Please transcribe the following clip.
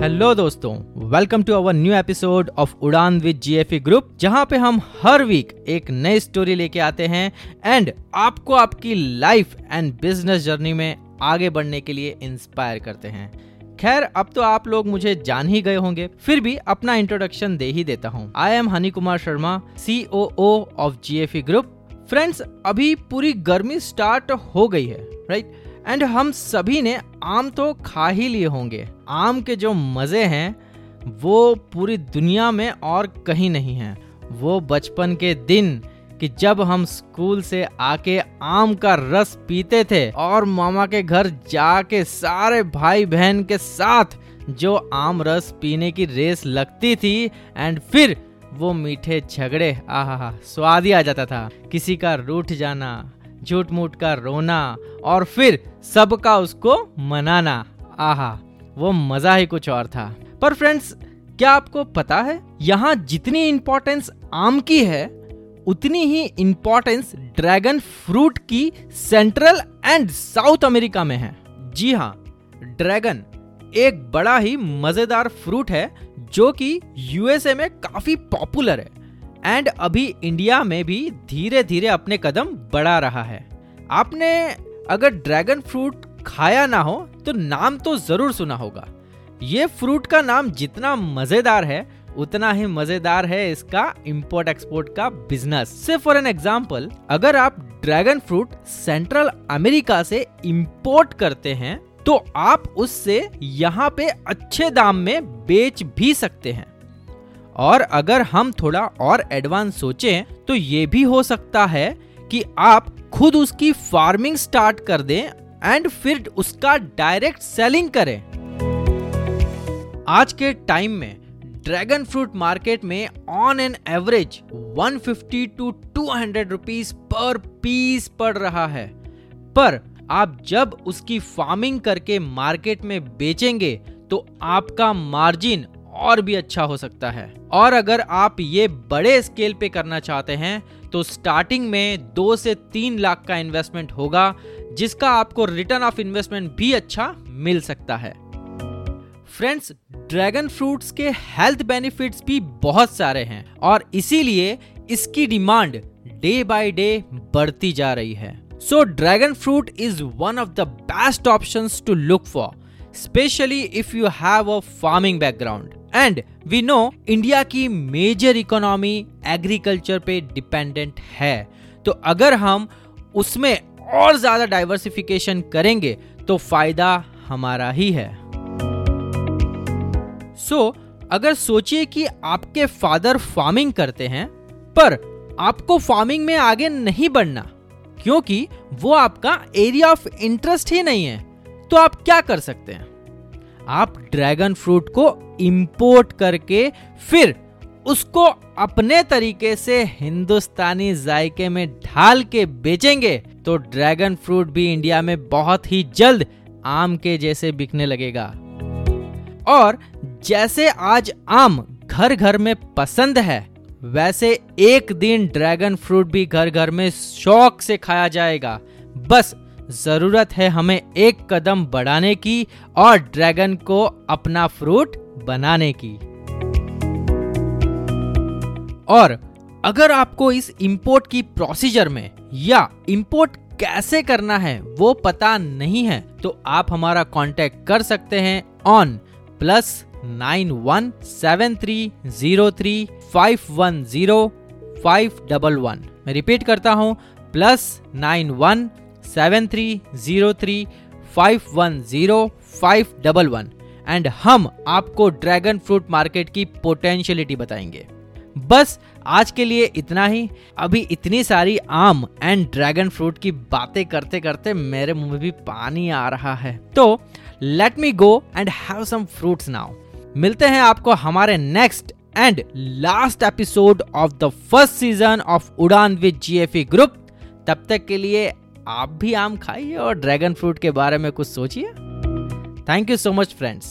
Hello दोस्तों. Welcome to our new episode of Udaan with GFE group जहाँ पे हम हर वीक एक नई स्टोरी लेके आते हैं एंड आपको आपकी लाइफ एंड बिज़नेस जर्नी में आगे बढ़ने के लिए इंस्पायर करते हैं। खैर, अब तो आप लोग मुझे जान ही गए होंगे, फिर भी अपना इंट्रोडक्शन दे ही देता हूँ। I am Honey Kumar Sharma C O of GFE group friends अभी पूरी गर्मी स्टार्ट हो गई है राइट right? एंड हम सभी ने आम तो खा ही लिए होंगे। आम के जो मज़े हैं, वो पूरी दुनिया में और कहीं नहीं हैं। वो बचपन के दिन कि जब हम स्कूल से आके आम का रस पीते थे और मामा के घर जाके सारे भाई बहन के साथ जो आम रस पीने की रेस लगती थी एंड फिर वो मीठे झगड़े आहा स्वाद ही आ जाता था। किसी का रूठ जाना झूठ मूठ का रोना और फिर सबका उसको मनाना। आहा, वो मज़ा ही कुछ और था। पर फ्रेंड्स, क्या आपको पता है, यहाँ जितनी इंपॉर्टेंस आम की है, उतनी ही इंपॉर्टेंस ड्रैगन फ्रूट की सेंट्रल एंड साउथ अमेरिका में है। जी हाँ ड्रैगन एक बड़ा ही मज़ेदार फ्रूट है, जो कि यूएसए में काफ़ी पॉपुलर है। एंड अभी इंडिया में भी धीरे धीरे अपने कदम बढ़ा रहा है। आपने अगर ड्रैगन फ्रूट खाया ना हो तो नाम तो ज़रूर सुना होगा। ये फ्रूट का नाम जितना मज़ेदार है, उतना ही मज़ेदार है इसका इंपोर्ट एक्सपोर्ट का बिज़नेस से फॉर एन एग्ज़ाम्पल अगर आप ड्रैगन फ्रूट सेंट्रल अमेरिका से इंपोर्ट करते हैं तो आप उससे यहाँ पे अच्छे दाम में बेच भी सकते हैं। और अगर हम थोड़ा और एडवांस सोचें तो ये भी हो सकता है कि आप खुद उसकी फ़ार्मिंग स्टार्ट कर दें एंड फिर उसका डायरेक्ट सेलिंग करें। आज के टाइम में ड्रैगन फ्रूट मार्केट में on an average 150 to 200 rupees पर पीस पड़ रहा है। पर आप जब उसकी फ़ार्मिंग करके मार्केट में बेचेंगे तो आपका मार्जिन और भी अच्छा हो सकता है। और अगर आप ये बड़े स्केल पे करना चाहते हैं तो स्टार्टिंग में दो से तीन लाख का इन्वेस्टमेंट होगा, जिसका आपको रिटर्न ऑफ़ इन्वेस्टमेंट भी अच्छा मिल सकता है। फ्रेंड्स ड्रैगन फ्रूट्स के हेल्थ बेनिफिट्स भी बहुत सारे हैं, और इसीलिए इसकी डिमांड डे बाय डे बढ़ती जा रही है। So dragon fruit is one of the best option to look for specially if you have a farming background and we know India की मेजर इकोनॉमी एग्रीकल्चर पे डिपेंडेंट है. तो अगर हम उसमें और ज़्यादा डाइवर्सिफिकेशन करेंगे तो फ़ायदा हमारा ही है. सो so, अगर सोचिए कि आपके फादर फ़ार्मिंग करते हैं पर आपको फ़ार्मिंग में आगे नहीं बढ़ना क्योंकि वो आपका एरिया ऑफ़ इंटरेस्ट ही नहीं है तो आप क्या कर सकते हैं? आप ड्रैगन फ्रूट को इंपोर्ट करके फिर उसको अपने तरीके से हिंदुस्तानी जायके में ढाल के बेचेंगे तो ड्रैगन फ्रूट भी इंडिया में बहुत ही जल्द आम के जैसे बिकने लगेगा। और जैसे आज आम घर घर में पसंद है, वैसे एक दिन ड्रैगन फ्रूट भी घर घर में शौक से खाया जाएगा। बस ज़रूरत है हमें एक कदम बढ़ाने की और ड्रैगन को अपना फ्रूट बनाने की। और अगर आपको इस इंपोर्ट की प्रोसीजर में या इंपोर्ट कैसे करना है वो पता नहीं है तो आप हमारा कांटेक्ट कर सकते हैं on plus nine one seven three zero three five one zero five double one मैं रिपीट करता हूँ plus nine one seven three zero three five one zero five double one and हम आपको ड्रैगन फ्रूट मार्केट की potentiality बताएँगे। बस आज के लिए इतना ही। अभी इतनी सारी आम एंड ड्रैगन फ्रूट की बातें करते करते मेरे मुँह में भी पानी आ रहा है। तो let me go and have some fruits now मिलते हैं आपको हमारे next and last episode of the first season of Udaan with GFE group तब तक के लिए आप भी आम खाइए और ड्रैगन फ्रूट के बारे में कुछ सोचिए। Thank you so much friends